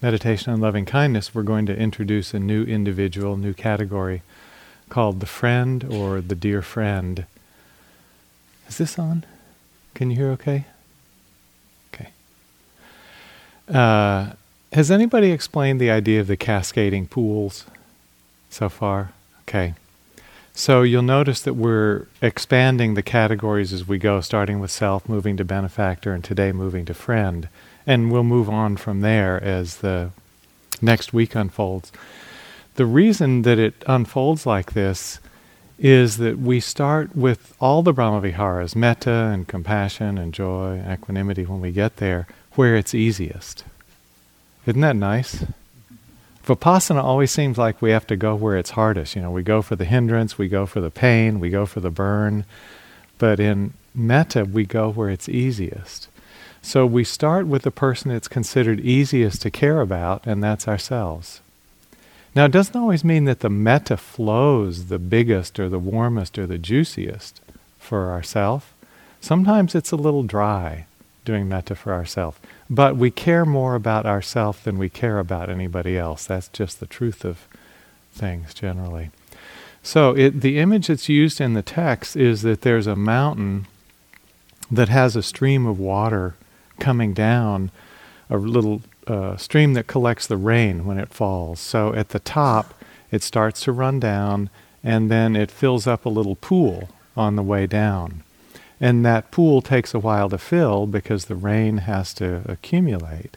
meditation on loving kindness, we're going to introduce a new individual, new category called the friend or the dear friend. Is this on? Can you hear okay? Okay. Uh, has anybody explained the idea of the cascading pools so far? Okay. So you'll notice that we're expanding the categories as we go, starting with self, moving to benefactor, and today moving to friend. And we'll move on from there as the next week unfolds. The reason that it unfolds like this is that we start with all the Brahmaviharas, metta and compassion and joy, equanimity when we get there, where it's easiest. Isn't that nice? Vipassana always seems like we have to go where it's hardest. You know, we go for the hindrance, we go for the pain, we go for the burn. But in metta, we go where it's easiest. So we start with the person it's considered easiest to care about, and that's ourselves. Now, it doesn't always mean that the metta flows the biggest or the warmest or the juiciest for ourself. Sometimes it's a little dry doing metta for ourselves. But we care more about ourselves than we care about anybody else. That's just the truth of things generally. So it, the image that's used in the text is that there's a mountain that has a stream of water coming down, a little uh, stream that collects the rain when it falls. So at the top, it starts to run down, and then it fills up a little pool on the way down. And that pool takes a while to fill because the rain has to accumulate.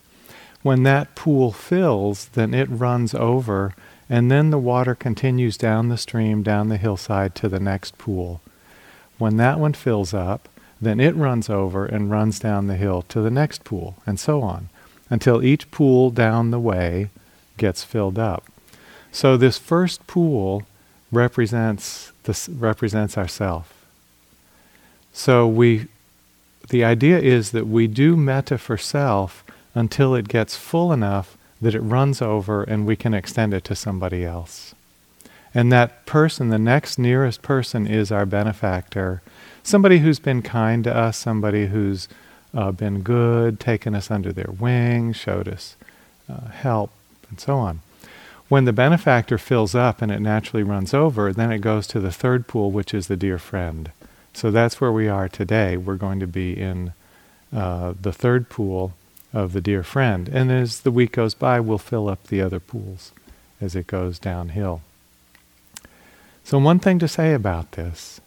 When that pool fills, then it runs over, and then the water continues down the stream, down the hillside to the next pool. When that one fills up, then it runs over and runs down the hill to the next pool, and so on, until each pool down the way gets filled up. So this first pool represents represents ourself. So we, the idea is that we do metta for self until it gets full enough that it runs over and we can extend it to somebody else. And that person, the next nearest person, is our benefactor. Somebody who's been kind to us, somebody who's uh, been good, taken us under their wing, showed us uh, help, and so on. When the benefactor fills up and it naturally runs over, then it goes to the third pool, which is the dear friend. So that's where we are today. We're going to be in uh, the third pool of the dear friend. And as the week goes by, we'll fill up the other pools as it goes downhill. So, one thing to say about this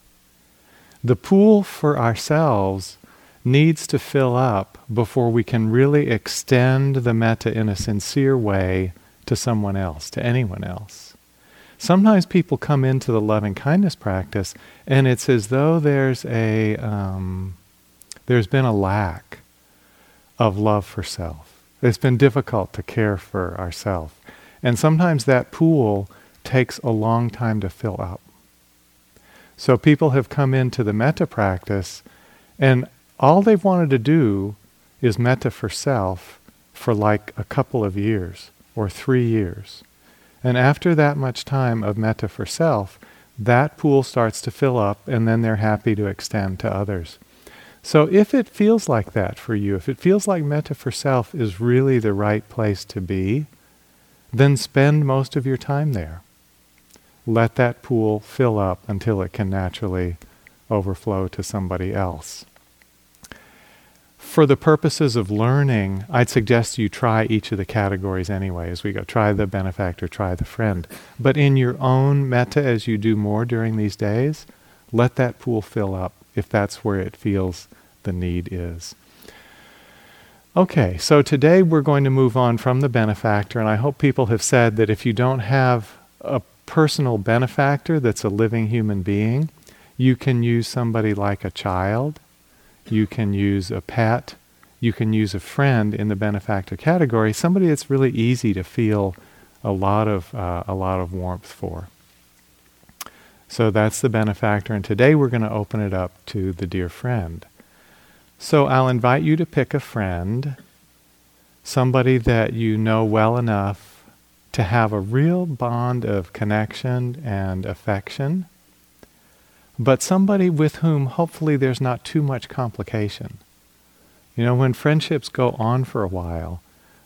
the pool for ourselves needs to fill up before we can really extend the metta in a sincere way to someone else, to anyone else. Sometimes people come into the loving kindness practice, and it's as though there's a um, there's been a lack of love for self. It's been difficult to care for ourselves, and sometimes that pool takes a long time to fill up. So people have come into the metta practice, and all they've wanted to do is metta for self for like a couple of years or three years. And after that much time of metta for self, that pool starts to fill up, and then they're happy to extend to others. So if it feels like that for you, if it feels like metta for self is really the right place to be, then spend most of your time there. Let that pool fill up until it can naturally overflow to somebody else for the purposes of learning, I'd suggest you try each of the categories anyway as we go. Try the benefactor, try the friend. But in your own metta, as you do more during these days, let that pool fill up if that's where it feels the need is. Okay, so today we're going to move on from the benefactor, and I hope people have said that if you don't have a personal benefactor that's a living human being, you can use somebody like a child you can use a pet, you can use a friend in the benefactor category, somebody that's really easy to feel a lot of uh, a lot of warmth for. So that's the benefactor, and today we're going to open it up to the dear friend. So I'll invite you to pick a friend, somebody that you know well enough to have a real bond of connection and affection but somebody with whom hopefully there's not too much complication. You know, when friendships go on for a while,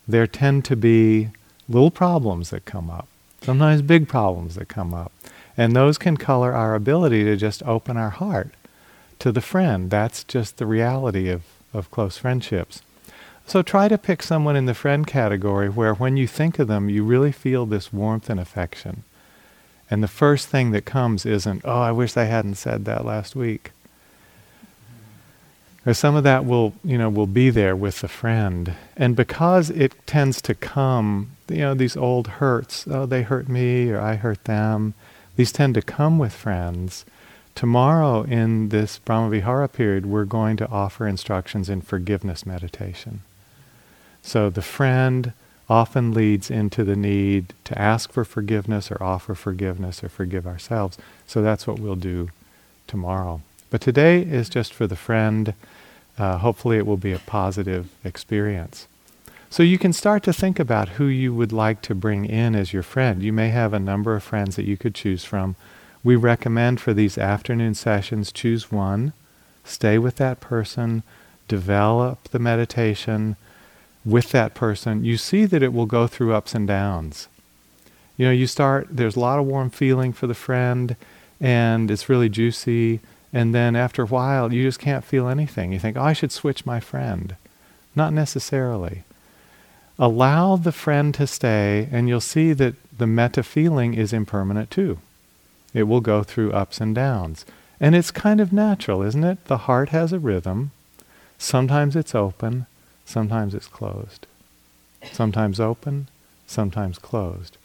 there tend to be little problems that come up, sometimes big problems that come up. And those can color our ability to just open our heart to the friend. That's just the reality of, of close friendships. So try to pick someone in the friend category where when you think of them, you really feel this warmth and affection. And the first thing that comes isn't, oh, I wish I hadn't said that last week. Or some of that will, you know, will be there with the friend. And because it tends to come, you know, these old hurts, oh, they hurt me or I hurt them, these tend to come with friends. Tomorrow in this Brahmavihara period, we're going to offer instructions in forgiveness meditation. So the friend often leads into the need to ask for forgiveness or offer forgiveness or forgive ourselves. So that's what we'll do tomorrow. But today is just for the friend. Uh, hopefully, it will be a positive experience. So you can start to think about who you would like to bring in as your friend. You may have a number of friends that you could choose from. We recommend for these afternoon sessions choose one, stay with that person, develop the meditation with that person. You see that it will go through ups and downs. You know, you start, there's a lot of warm feeling for the friend, and it's really juicy. And then after a while, you just can't feel anything. You think, oh, I should switch my friend. Not necessarily. Allow the friend to stay, and you'll see that the metta feeling is impermanent too. It will go through ups and downs. And it's kind of natural, isn't it? The heart has a rhythm. Sometimes it's open, sometimes it's closed. Sometimes open, sometimes closed.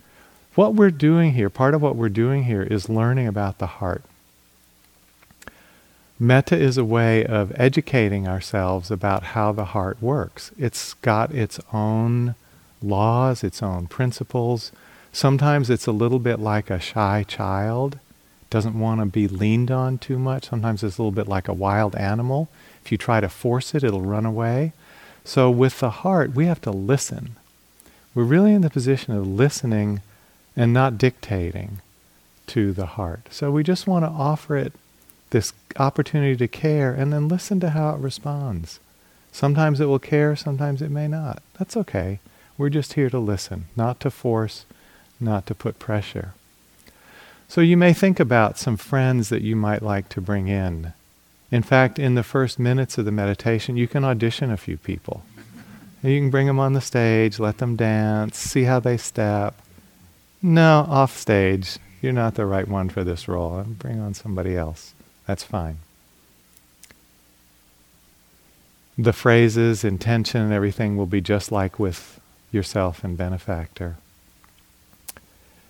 What we're doing here, part of what we're doing here, is learning about the heart. Metta is a way of educating ourselves about how the heart works. It's got its own laws, its own principles. Sometimes it's a little bit like a shy child, doesn't want to be leaned on too much. Sometimes it's a little bit like a wild animal. If you try to force it, it'll run away. So with the heart, we have to listen. We're really in the position of listening and not dictating to the heart. So we just want to offer it this opportunity to care and then listen to how it responds. Sometimes it will care, sometimes it may not. That's okay. We're just here to listen, not to force, not to put pressure. So you may think about some friends that you might like to bring in. In fact, in the first minutes of the meditation, you can audition a few people. You can bring them on the stage, let them dance, see how they step. No, off stage, you're not the right one for this role. Bring on somebody else. That's fine. The phrases, intention, and everything will be just like with yourself and benefactor.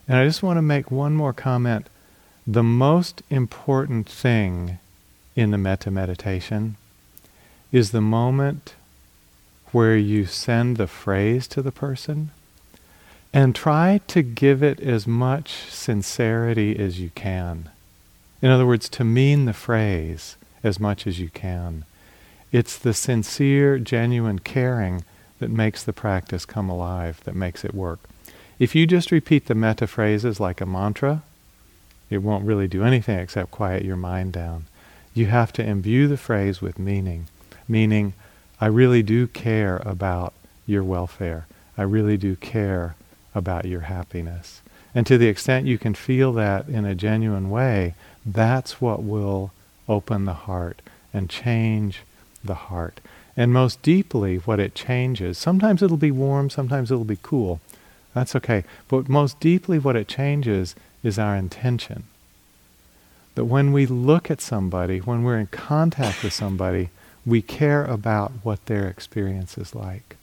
And I just want to make one more comment. The most important thing in the metta meditation is the moment where you send the phrase to the person and try to give it as much sincerity as you can. In other words, to mean the phrase as much as you can. It's the sincere, genuine caring that makes the practice come alive, that makes it work. If you just repeat the metta phrases like a mantra, it won't really do anything except quiet your mind down. You have to imbue the phrase with meaning, meaning, I really do care about your welfare. I really do care about your happiness. And to the extent you can feel that in a genuine way, that's what will open the heart and change the heart. And most deeply, what it changes, sometimes it'll be warm, sometimes it'll be cool. That's okay. But most deeply, what it changes is our intention. That when we look at somebody, when we're in contact with somebody, we care about what their experience is like.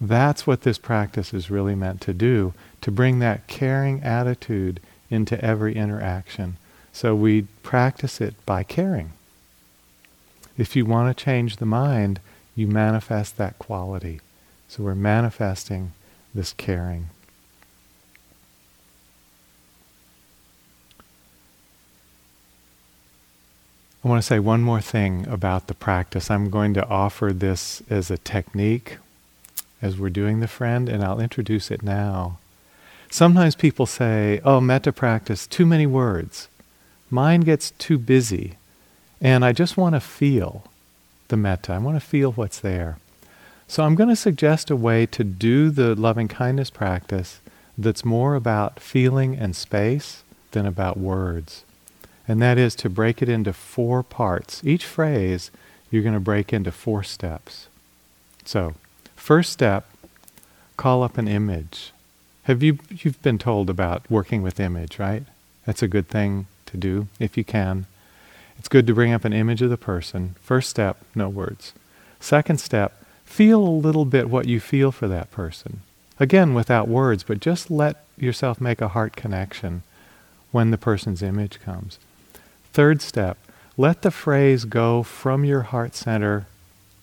That's what this practice is really meant to do, to bring that caring attitude into every interaction. So we practice it by caring. If you want to change the mind, you manifest that quality. So we're manifesting this caring. I want to say one more thing about the practice. I'm going to offer this as a technique as we're doing the friend, and I'll introduce it now. Sometimes people say, oh, metta practice, too many words mind gets too busy and I just want to feel the metta. I want to feel what's there. So I'm going to suggest a way to do the loving kindness practice that's more about feeling and space than about words. And that is to break it into four parts. Each phrase you're going to break into four steps. So, first step, call up an image. Have you you've been told about working with image, right? That's a good thing to do if you can. It's good to bring up an image of the person. First step, no words. Second step, feel a little bit what you feel for that person. Again, without words, but just let yourself make a heart connection when the person's image comes. Third step, let the phrase go from your heart center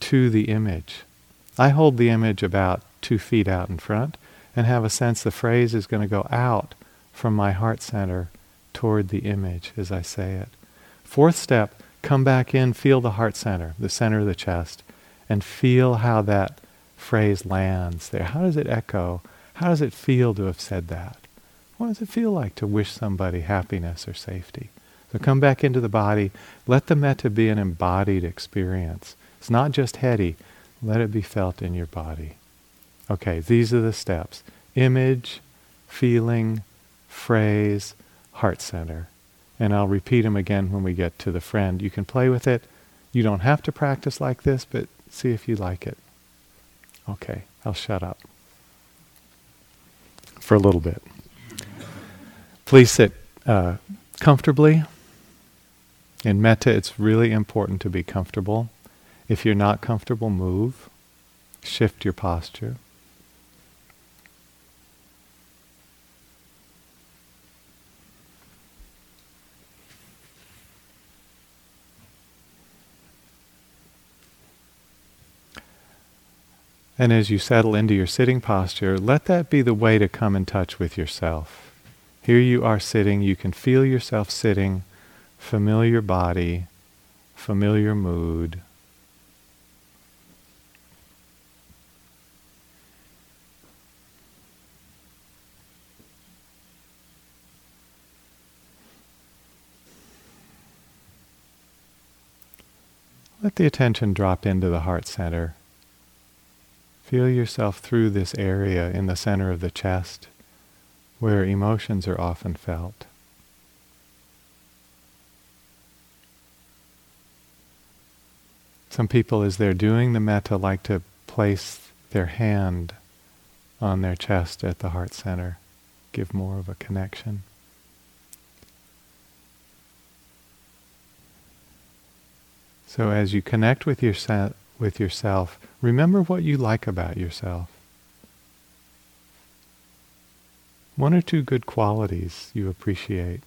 to the image. I hold the image about two feet out in front and have a sense the phrase is going to go out from my heart center toward the image as I say it. Fourth step, come back in, feel the heart center, the center of the chest, and feel how that phrase lands there. How does it echo? How does it feel to have said that? What does it feel like to wish somebody happiness or safety? So come back into the body. Let the metta be an embodied experience. It's not just heady. Let it be felt in your body. Okay, these are the steps. Image, feeling, phrase, heart center. And I'll repeat them again when we get to the friend. You can play with it. You don't have to practice like this, but see if you like it. Okay, I'll shut up for a little bit. Please sit uh, comfortably. In metta, it's really important to be comfortable. If you're not comfortable, move. Shift your posture. And as you settle into your sitting posture, let that be the way to come in touch with yourself. Here you are sitting, you can feel yourself sitting familiar body, familiar mood. Let the attention drop into the heart center. Feel yourself through this area in the center of the chest where emotions are often felt. Some people, as they're doing the metta, like to place their hand on their chest at the heart center, give more of a connection. So as you connect with, yourse- with yourself, remember what you like about yourself. One or two good qualities you appreciate.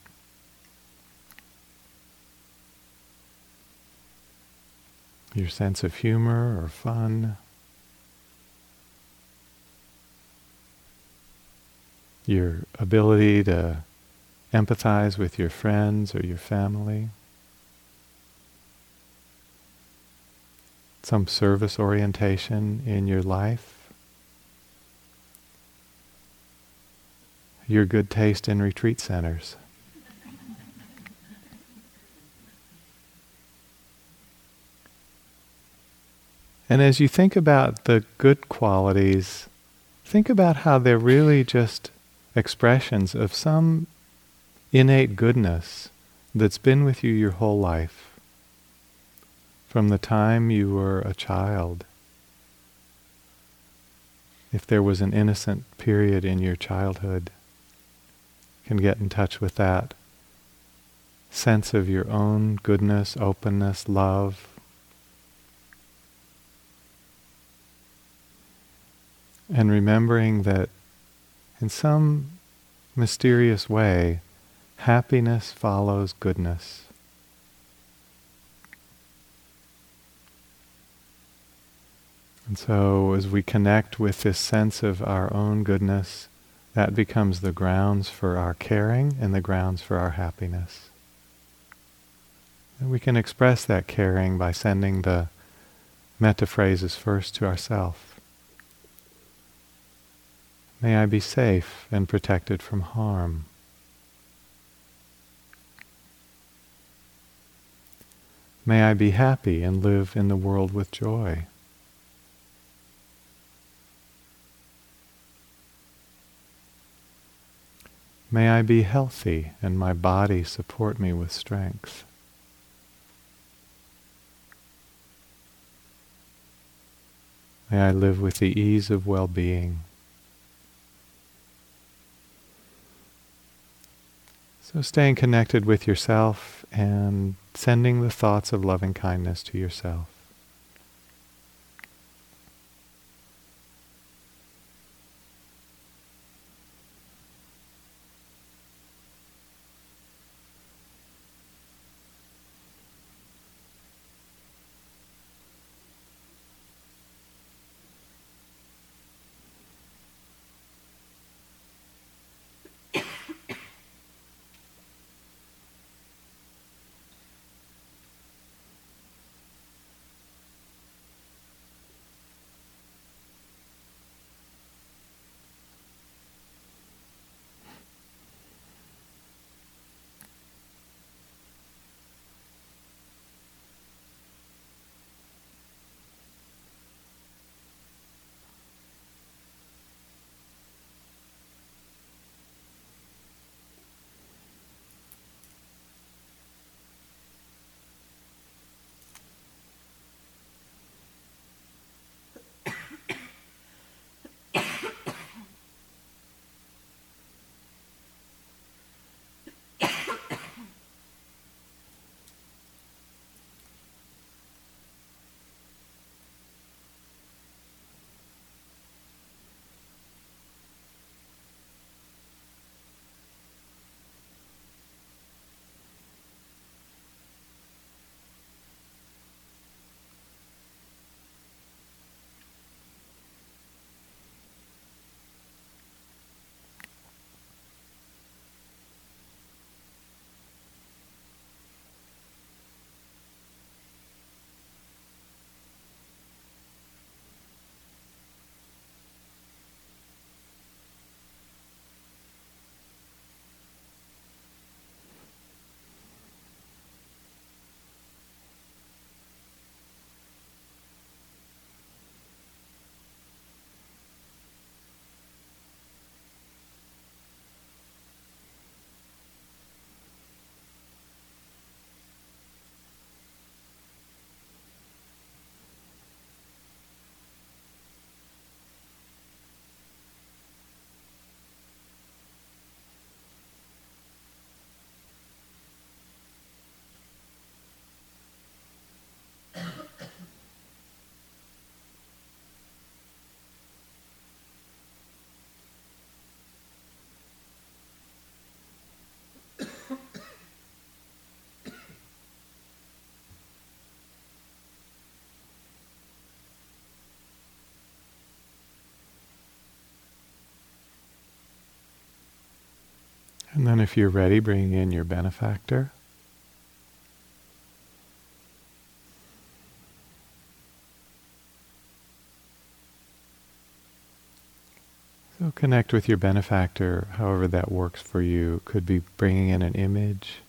Your sense of humor or fun, your ability to empathize with your friends or your family, some service orientation in your life, your good taste in retreat centers. And as you think about the good qualities, think about how they're really just expressions of some innate goodness that's been with you your whole life. From the time you were a child. If there was an innocent period in your childhood, can get in touch with that sense of your own goodness, openness, love, And remembering that in some mysterious way, happiness follows goodness. And so, as we connect with this sense of our own goodness, that becomes the grounds for our caring and the grounds for our happiness. And we can express that caring by sending the metta phrases first to ourself. May I be safe and protected from harm. May I be happy and live in the world with joy. May I be healthy and my body support me with strength. May I live with the ease of well-being. So staying connected with yourself and sending the thoughts of loving kindness to yourself. And then, if you're ready, bring in your benefactor. So connect with your benefactor, however that works for you. Could be bringing in an image,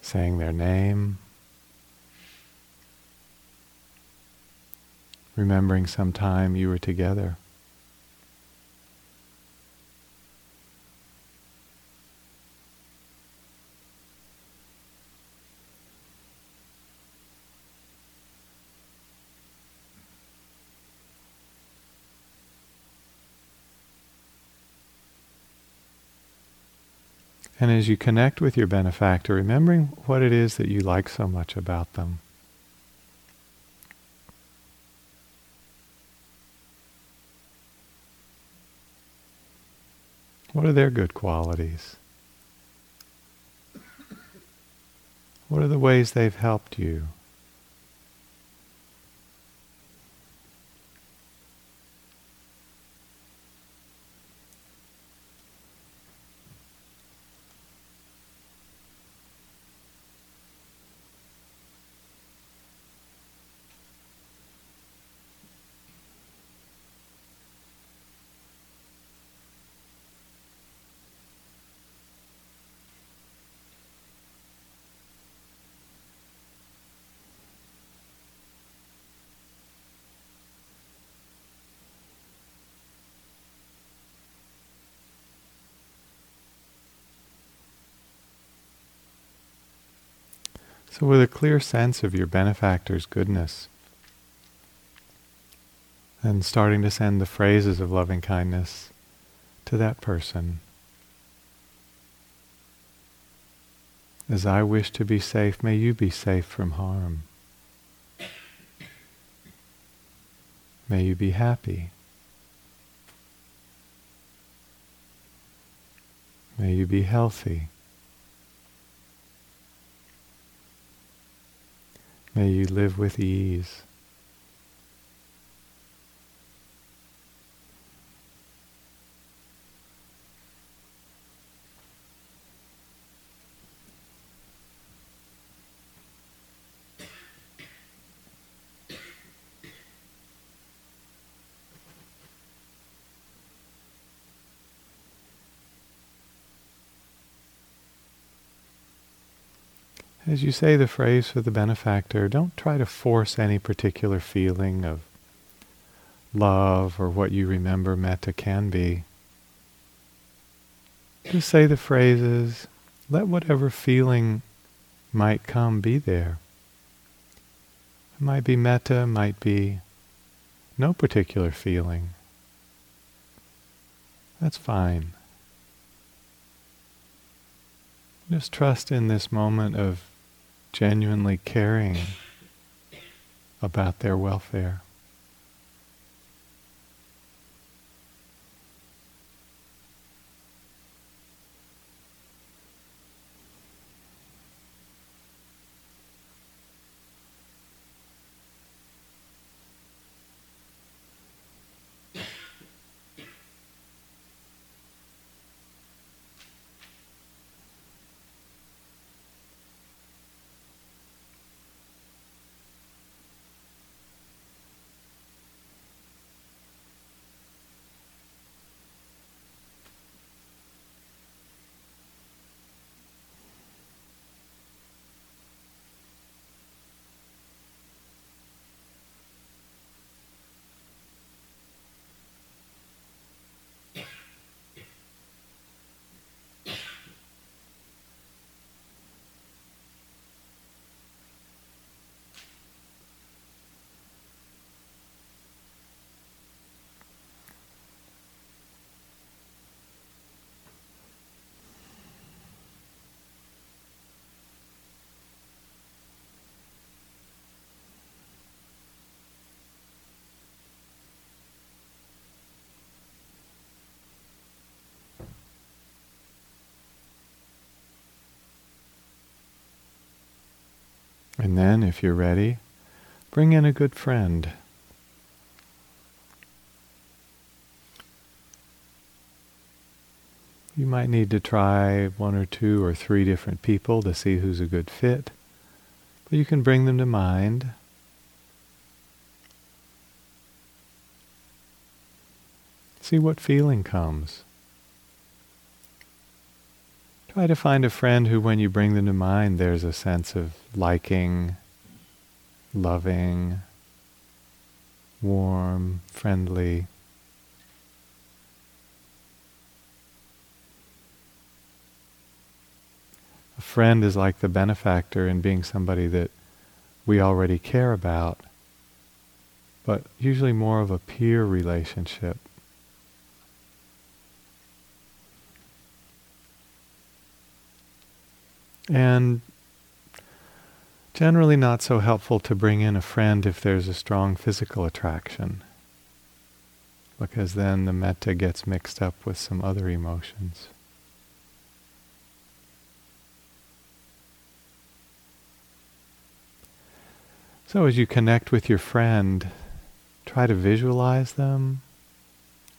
saying their name, remembering some time you were together. And as you connect with your benefactor, remembering what it is that you like so much about them. What are their good qualities? What are the ways they've helped you? So, with a clear sense of your benefactor's goodness, and starting to send the phrases of loving kindness to that person. As I wish to be safe, may you be safe from harm. May you be happy. May you be healthy. May you live with ease. As you say the phrase for the benefactor, don't try to force any particular feeling of love or what you remember metta can be. Just say the phrases, let whatever feeling might come be there. It might be metta, might be no particular feeling. That's fine. Just trust in this moment of genuinely caring about their welfare. And then, if you're ready, bring in a good friend. You might need to try one or two or three different people to see who's a good fit, but you can bring them to mind. See what feeling comes. Try to find a friend who, when you bring them to mind, there's a sense of liking, loving, warm, friendly. A friend is like the benefactor in being somebody that we already care about, but usually more of a peer relationship. And generally not so helpful to bring in a friend if there's a strong physical attraction, because then the metta gets mixed up with some other emotions. So as you connect with your friend, try to visualize them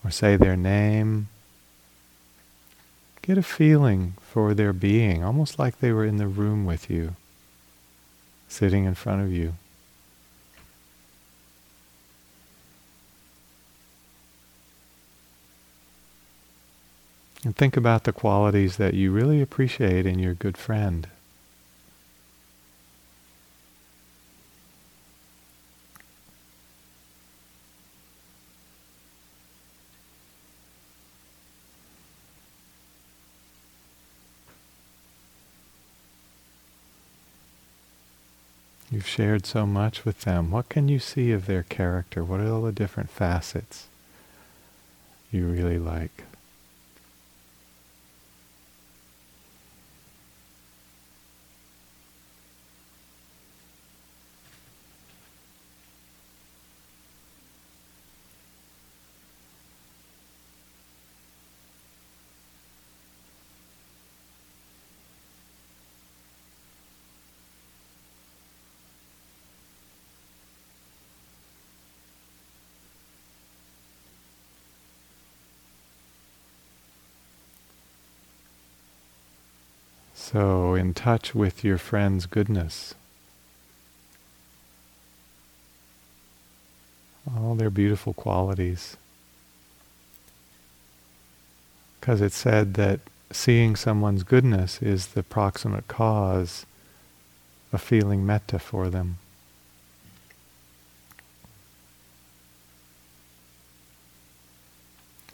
or say their name Get a feeling for their being, almost like they were in the room with you, sitting in front of you. And think about the qualities that you really appreciate in your good friend. You've shared so much with them. What can you see of their character? What are all the different facets you really like? So, in touch with your friend's goodness, all their beautiful qualities. Because it's said that seeing someone's goodness is the proximate cause of feeling metta for them.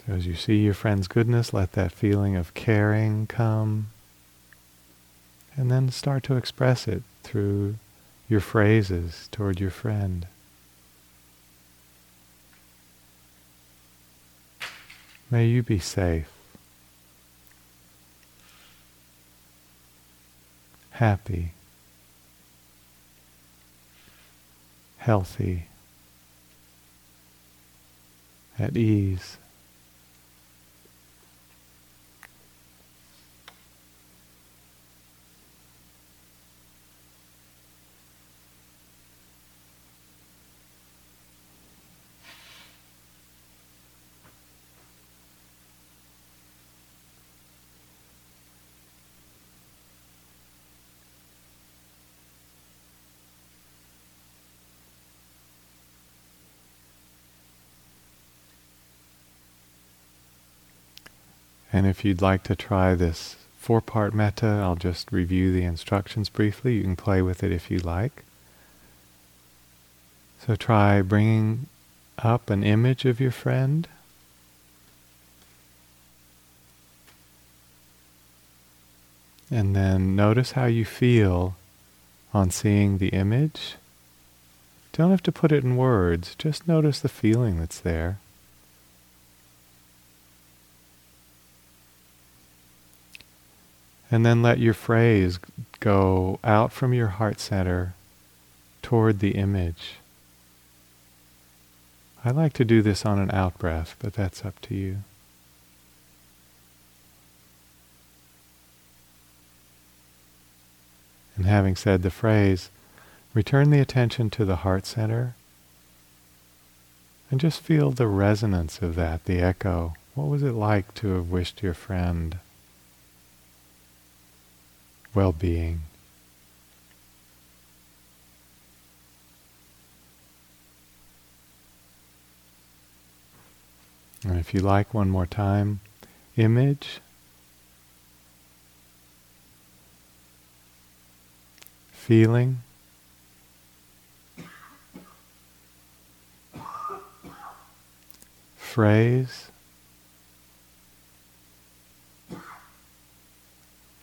So as you see your friend's goodness, let that feeling of caring come and then start to express it through your phrases toward your friend. May you be safe, happy, healthy, at ease. And if you'd like to try this four part metta, I'll just review the instructions briefly. You can play with it if you like. So try bringing up an image of your friend. And then notice how you feel on seeing the image. Don't have to put it in words, just notice the feeling that's there. And then let your phrase go out from your heart center toward the image. I like to do this on an out breath, but that's up to you. And having said the phrase, return the attention to the heart center and just feel the resonance of that, the echo. What was it like to have wished your friend well being. And if you like, one more time, image, feeling, phrase,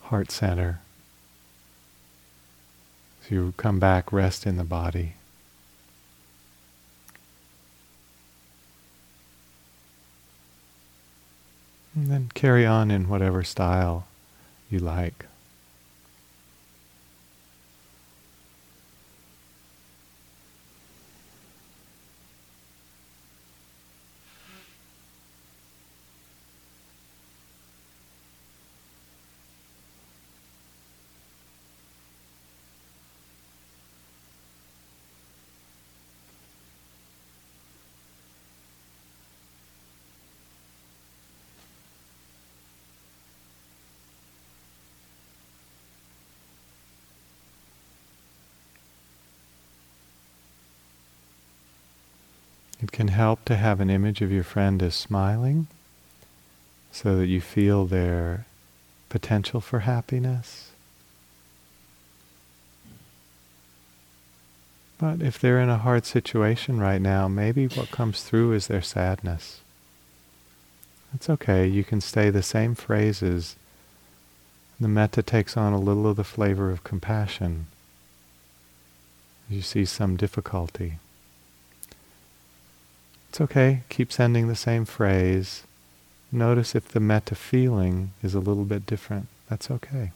heart center. So you come back, rest in the body. And then carry on in whatever style you like. Can help to have an image of your friend as smiling so that you feel their potential for happiness. But if they're in a hard situation right now, maybe what comes through is their sadness. It's okay, you can stay the same phrases. The metta takes on a little of the flavor of compassion. You see some difficulty. It's okay, keep sending the same phrase. Notice if the metta feeling is a little bit different. That's okay.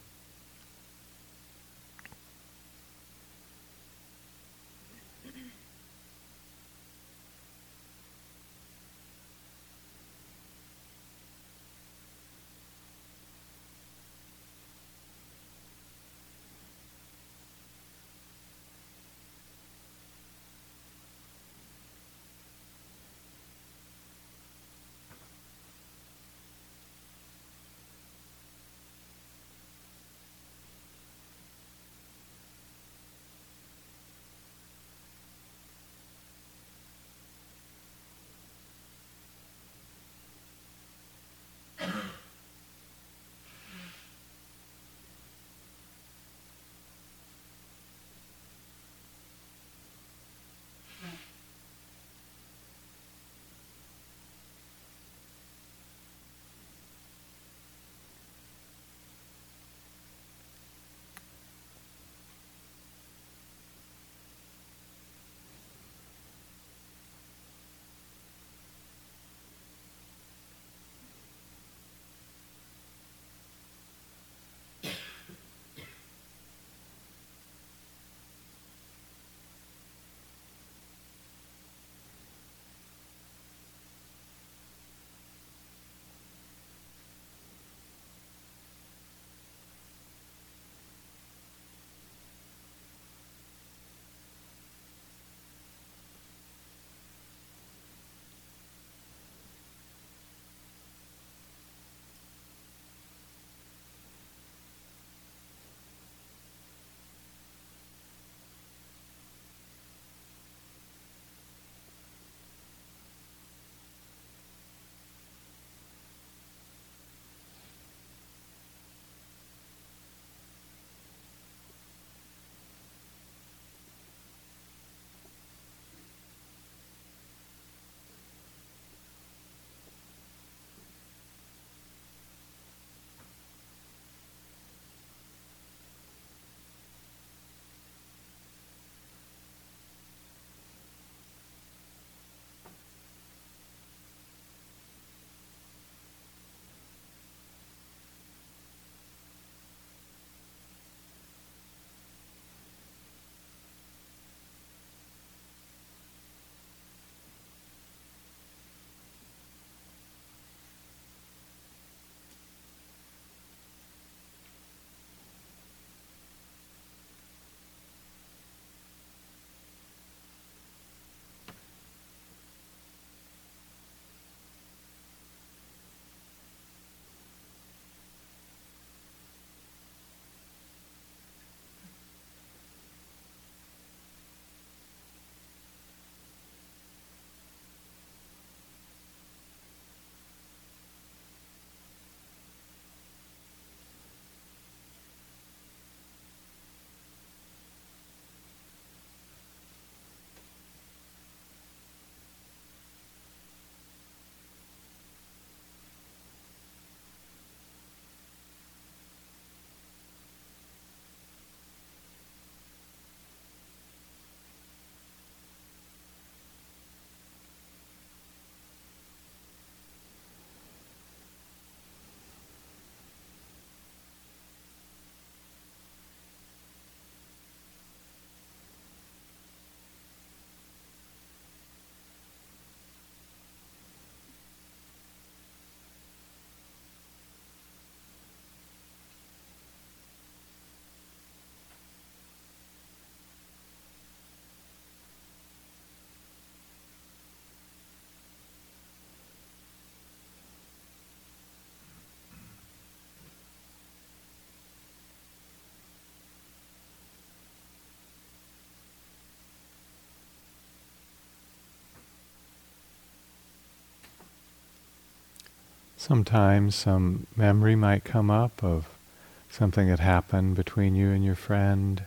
Sometimes some memory might come up of something that happened between you and your friend.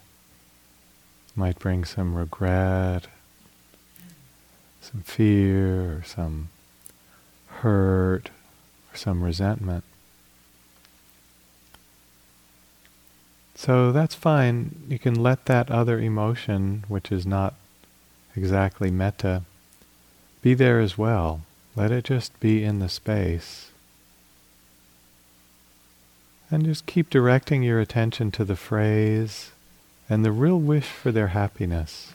Might bring some regret, some fear, or some hurt, or some resentment. So that's fine. You can let that other emotion, which is not exactly metta, be there as well. Let it just be in the space. And just keep directing your attention to the phrase and the real wish for their happiness.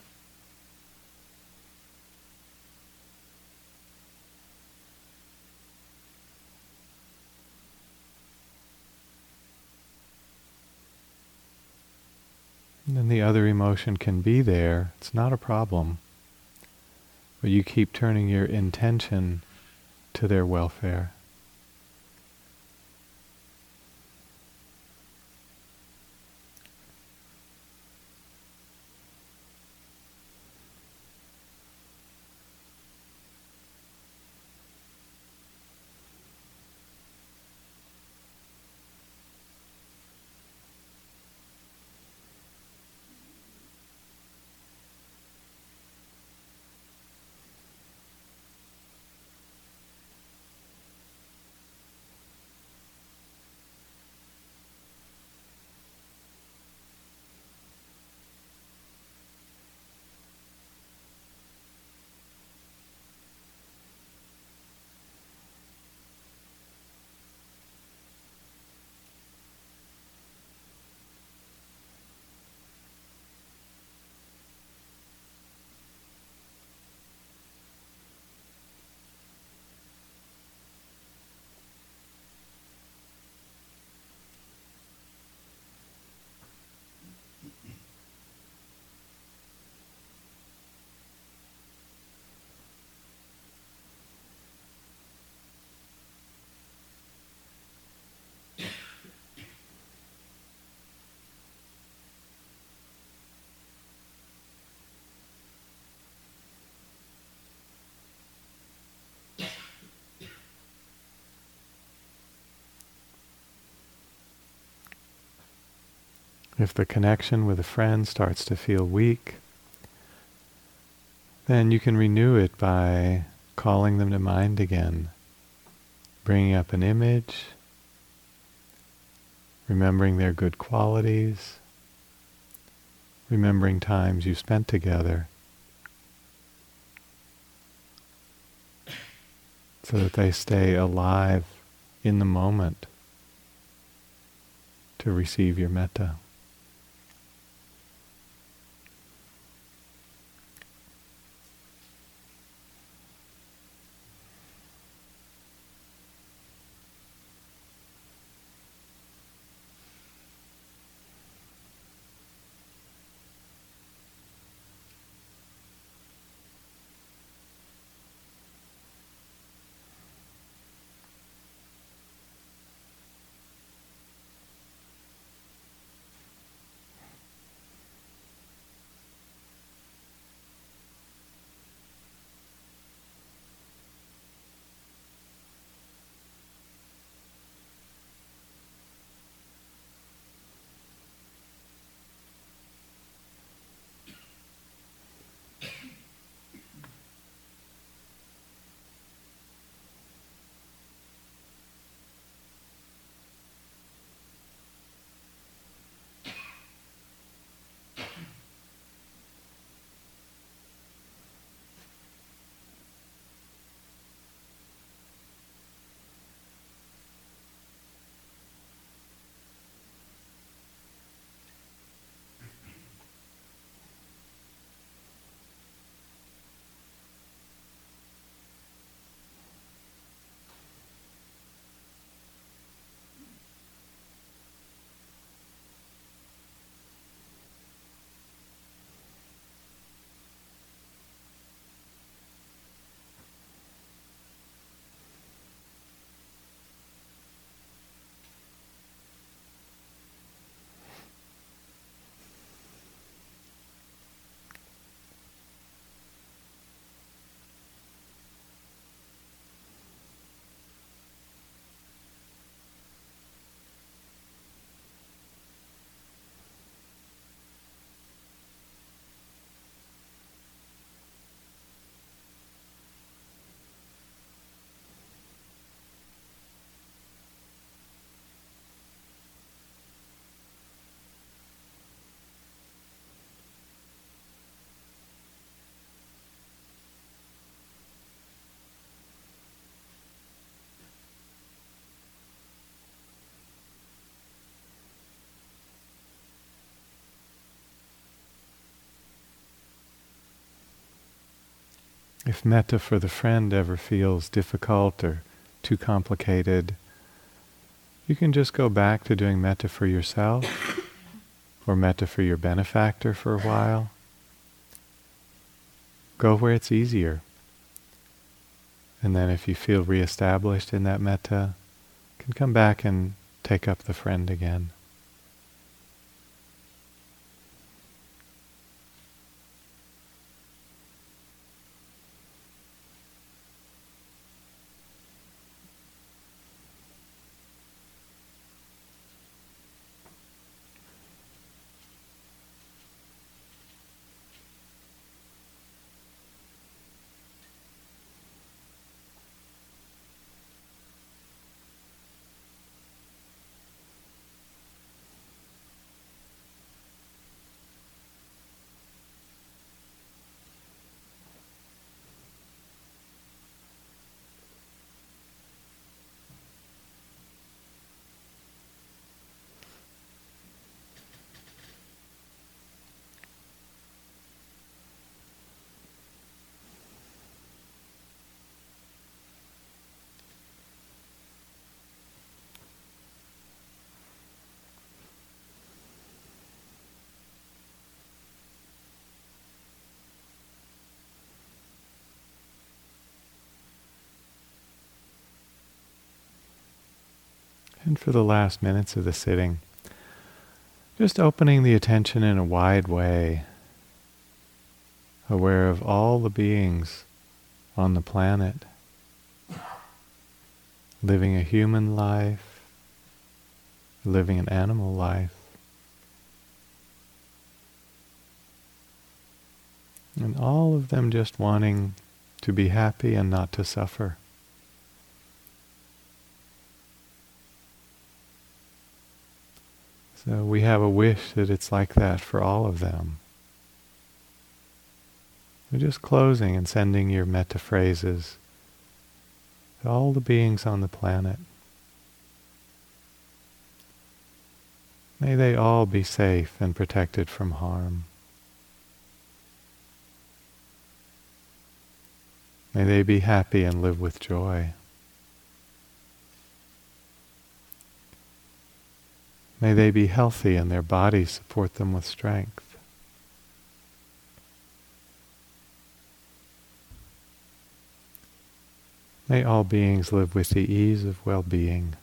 And then the other emotion can be there, it's not a problem. But you keep turning your intention to their welfare. If the connection with a friend starts to feel weak, then you can renew it by calling them to mind again, bringing up an image, remembering their good qualities, remembering times you spent together, so that they stay alive in the moment to receive your metta. If metta for the friend ever feels difficult or too complicated, you can just go back to doing metta for yourself or metta for your benefactor for a while. Go where it's easier. And then if you feel reestablished in that metta, can come back and take up the friend again. And for the last minutes of the sitting, just opening the attention in a wide way, aware of all the beings on the planet, living a human life, living an animal life. And all of them just wanting to be happy and not to suffer. So we have a wish that it's like that for all of them. We're just closing and sending your metta phrases to all the beings on the planet. May they all be safe and protected from harm. May they be happy and live with joy. May they be healthy and their bodies support them with strength. May all beings live with the ease of well-being.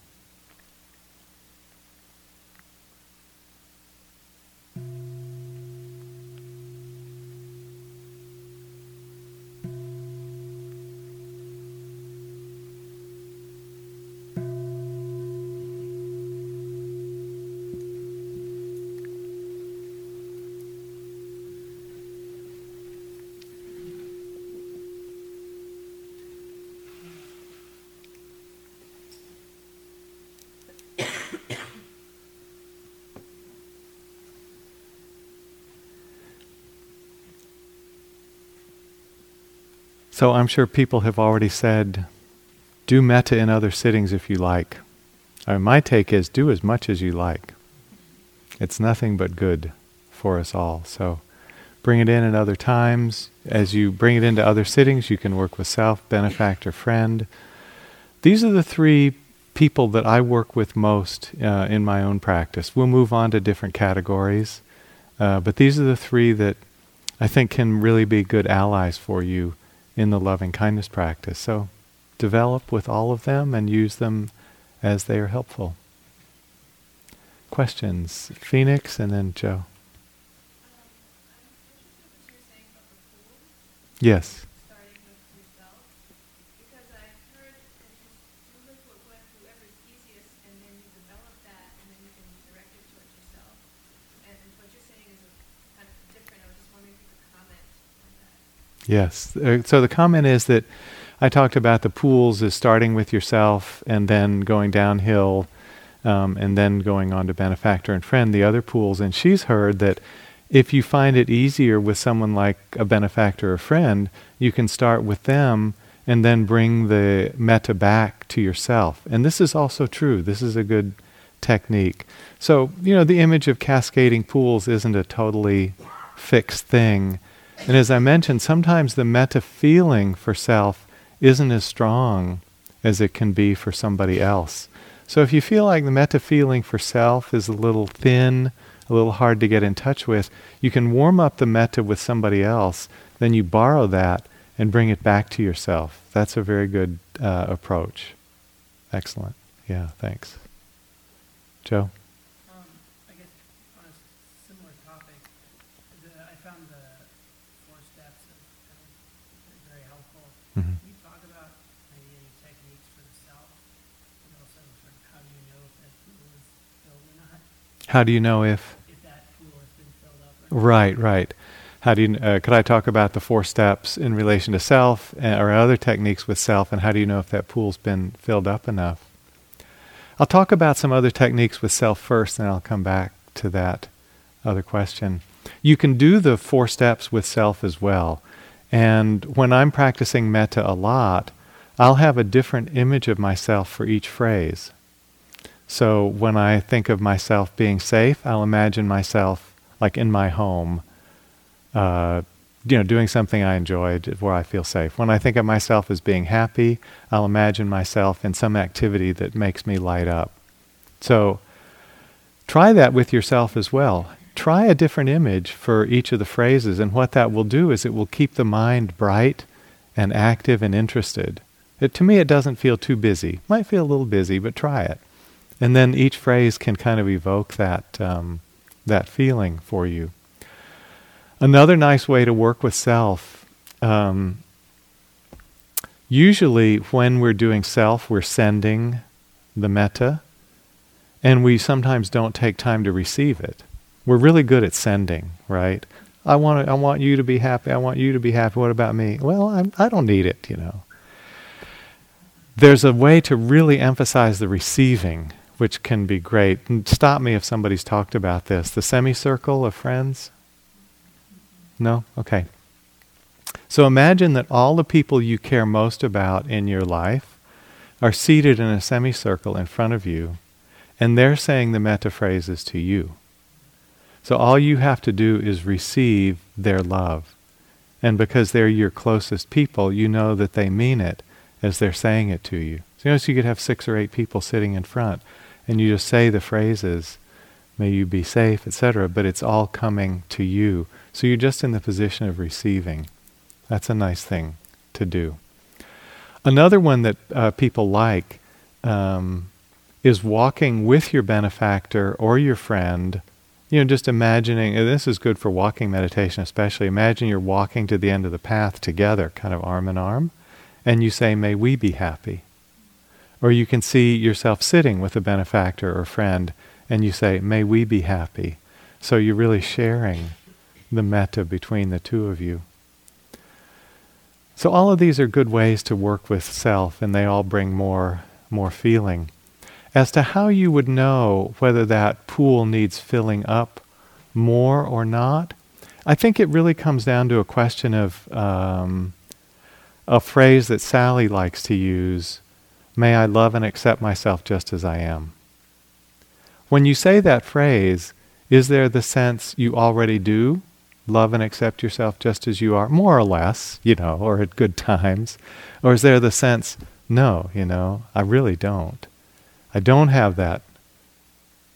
So I'm sure people have already said, do metta in other sittings if you like. I mean, my take is do as much as you like. It's nothing but good for us all. So bring it in at other times. As you bring it into other sittings, you can work with self, benefactor, friend. These are the three people that I work with most uh, in my own practice. We'll move on to different categories, uh, but these are the three that I think can really be good allies for you in the loving kindness practice. So develop with all of them and use them as they are helpful. Questions? Phoenix and then Joe. Yes. Yes. Uh, so the comment is that I talked about the pools as starting with yourself and then going downhill um, and then going on to benefactor and friend, the other pools. And she's heard that if you find it easier with someone like a benefactor or friend, you can start with them and then bring the metta back to yourself. And this is also true. This is a good technique. So, you know, the image of cascading pools isn't a totally fixed thing And as I mentioned, sometimes the metta feeling for self isn't as strong as it can be for somebody else. So if you feel like the metta feeling for self is a little thin, a little hard to get in touch with, you can warm up the metta with somebody else, then you borrow that and bring it back to yourself. That's a very good uh, approach. Excellent. Yeah, thanks. Joe? Um, I guess on a similar topic, the, I found the four steps of, of very helpful. Mm-hmm. Can you talk about maybe any techniques for the self, and also sort of how do you know if that pool is filled or not? How do you know if? If that pool has been filled up? Right, right. How do you? Uh, could I talk about the four steps in relation to self, uh, or other techniques with self, and how do you know if that pool's been filled up enough? I'll talk about some other techniques with self first, and I'll come back to that other question. You can do the four steps with self as well. And when I'm practicing metta a lot, I'll have a different image of myself for each phrase. So when I think of myself being safe, I'll imagine myself like in my home, uh, you know, doing something I enjoyed where I feel safe. When I think of myself as being happy, I'll imagine myself in some activity that makes me light up. So try that with yourself as well. Try a different image for each of the phrases, and what that will do is it will keep the mind bright and active and interested. It, to me, it doesn't feel too busy. Might feel a little busy, but try it. And then each phrase can kind of evoke that, um, that feeling for you. Another nice way to work with self, um, usually when we're doing self, we're sending the metta, and we sometimes don't take time to receive it. We're really good at sending, right? I want I want you to be happy. I want you to be happy. What about me? Well, I'm, I don't need it, you know. There's a way to really emphasize the receiving, which can be great. And stop me if somebody's talked about this. The semicircle of friends. No? Okay. So imagine that all the people you care most about in your life are seated in a semicircle in front of you, and they're saying the metta phrases to you. So all you have to do is receive their love. And because they're your closest people, you know that they mean it as they're saying it to you. So you you could have six or eight people sitting in front, and you just say the phrases, may you be safe, etc., but it's all coming to you so you're just in the position of receiving. That's a nice thing to do. Another one that uh, people like um, is walking with your benefactor or your friend. You know, just imagining, this is good for walking meditation especially. Imagine you're walking to the end of the path together, kind of arm in arm, and you say, May we be happy. Or you can see yourself sitting with a benefactor or friend, and you say, May we be happy. So you're really sharing the metta between the two of you. So all of these are good ways to work with self, and they all bring more more feeling. As to how you would know whether that pool needs filling up more or not, I think it really comes down to a question of um, a phrase that Sally likes to use May I love and accept myself just as I am. When you say that phrase, is there the sense you already do love and accept yourself just as you are, more or less, you know, or at good times? Or is there the sense, no, you know, I really don't. I don't have that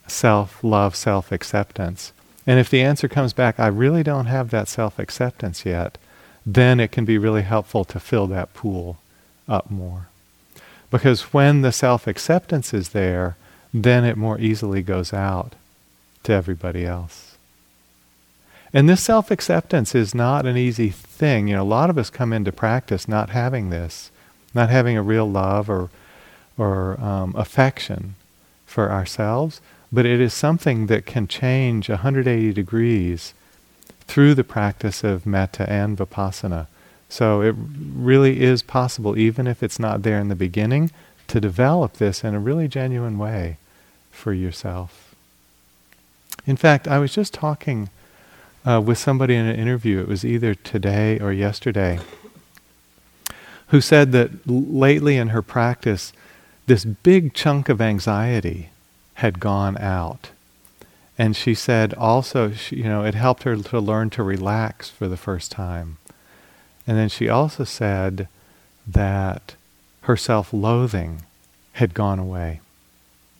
self love, self acceptance. And if the answer comes back, I really don't have that self acceptance yet, then it can be really helpful to fill that pool up more. Because when the self acceptance is there, then it more easily goes out to everybody else. And this self acceptance is not an easy thing. You know, a lot of us come into practice not having this, not having a real love or, or um, affection for ourselves, but it is something that can change 180 degrees through the practice of metta and vipassana. So it really is possible, even if it's not there in the beginning, to develop this in a really genuine way for yourself. In fact, I was just talking uh, with somebody in an interview, it was either today or yesterday, who said that lately in her practice, this big chunk of anxiety had gone out. And she said also, she, you know, it helped her to learn to relax for the first time. And then she also said that her self loathing had gone away.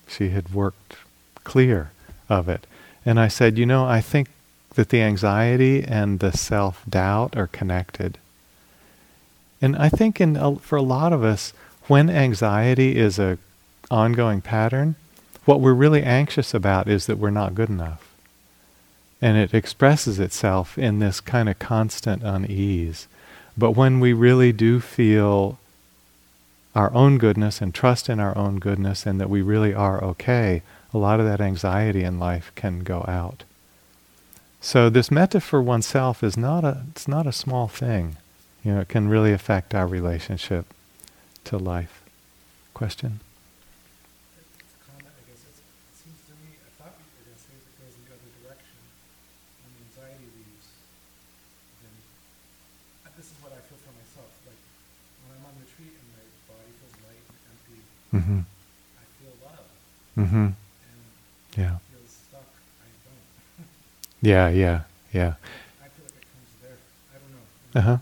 She had worked clear of it. And I said, you know, I think that the anxiety and the self doubt are connected. And I think in a, for a lot of us, when anxiety is a ongoing pattern, what we're really anxious about is that we're not good enough. And it expresses itself in this kind of constant unease. But when we really do feel our own goodness and trust in our own goodness and that we really are okay, a lot of that anxiety in life can go out. So this metta for oneself is not a it's not a small thing. You know, it can really affect our relationship to life. Question? comment, I guess it's, it seems to me, I thought you were going to say that it goes in the other direction. When the anxiety leaves, then, uh, this is what I feel for myself, like, when I'm on retreat and my body feels light and empty, Mm-hmm. I feel love, Mm-hmm. and Yeah. stuck, I don't. Yeah, yeah, yeah. I feel like it comes there, I don't know. Uh-huh.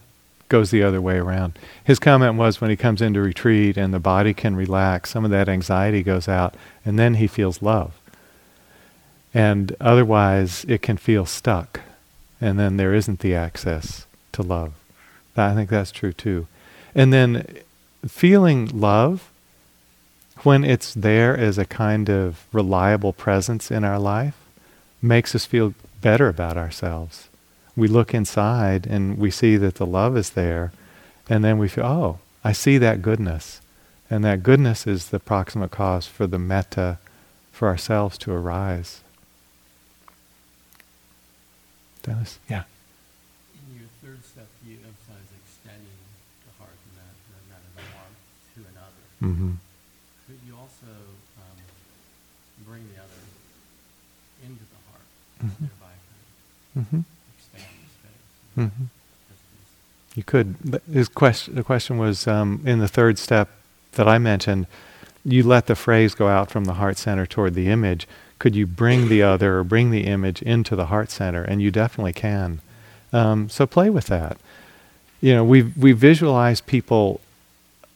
Goes the other way around. His comment was when he comes into retreat and the body can relax, some of that anxiety goes out, and then he feels love. And otherwise, it can feel stuck, and then there isn't the access to love. I think that's true too. And then feeling love, when it's there as a kind of reliable presence in our life, makes us feel better about ourselves we look inside and we see that the love is there, and then we feel, oh, I see that goodness. And that goodness is the proximate cause for the metta for ourselves to arise. Dennis? Yeah. In your third step, you emphasize extending the heart and that, the of the heart to another. Mm-hmm. Could you also um, bring the other into the Mhm. Mm-hmm. of expand the space? Mm-hmm. You could. But His question, the question was um, in the third step that I mentioned, you let the phrase go out from the heart center toward the image. Could you bring the other or bring the image into the heart center? And you definitely can. Um, so play with that. You know, we we visualize people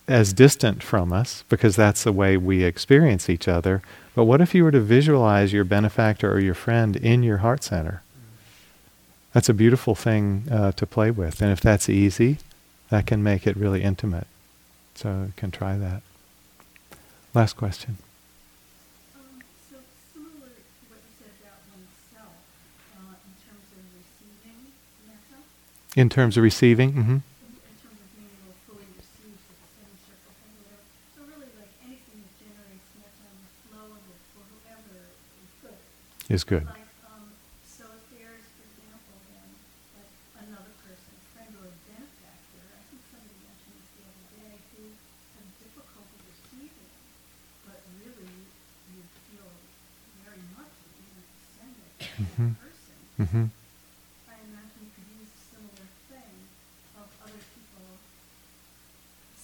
as distant from us because that's the way we experience each other. But what if you were to visualize your benefactor or your friend in your heart center? That's a beautiful thing uh, to play with. And if that's easy, that can make it really intimate. So you can try that. Last question. Um, so similar to what you said about oneself, uh, in terms of receiving metta, In terms of receiving, hmm in, in terms of being able to fully receive the same circle thing, whatever. So really, like anything that generates metta and the flow of it for whoever is good. Is good. Um, so if there's, for example, then, like another person, a friend or a benefactor, I think somebody mentioned this the other day, who has difficulty receiving, but really you feel very much that you want to send it to Mhm. that person. hmm I imagine you could use a similar thing of other people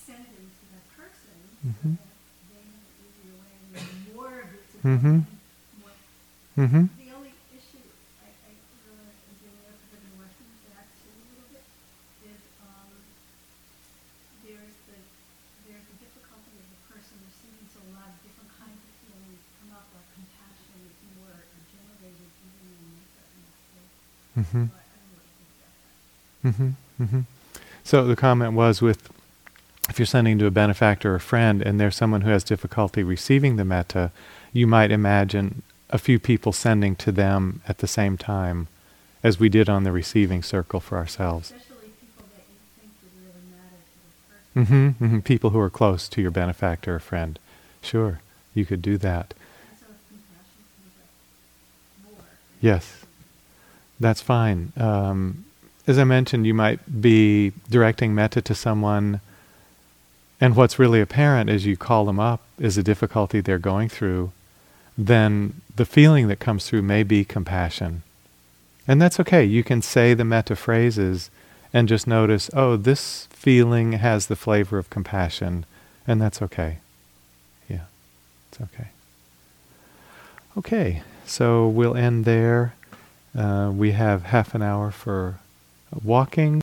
sending to that person Mhm. so that they have an easier way and then more of it to Mhm. come in, more hmm the only issue, I, I really am doing it because I've been working with that too a little bit, is, um, there's the, there's the difficulty of the person receiving, so a lot of different kinds of feelings come up, like compassion is more generated even in certain states. hmm So I, I don't know what you think about that. hmm hmm So the comment was with if you're sending to a benefactor or friend and there's someone who has difficulty receiving the metta, you might imagine a few people sending to them at the same time as we did on the receiving circle for ourselves. Especially people that you think would really matter to the person. hmm hmm People who are close to your benefactor or friend. Sure, you could do that. So if compassion comes up more. Yes, that's fine. Um, as I mentioned, you might be directing metta to someone, and what's really apparent as you call them up is a difficulty they're going through. Then the feeling that comes through may be compassion. And that's okay. You can say the metta phrases and just notice, oh, this feeling has the flavor of compassion, and that's okay. Yeah, it's okay. Okay. so we'll end there. Uh, we have half an hour for walking.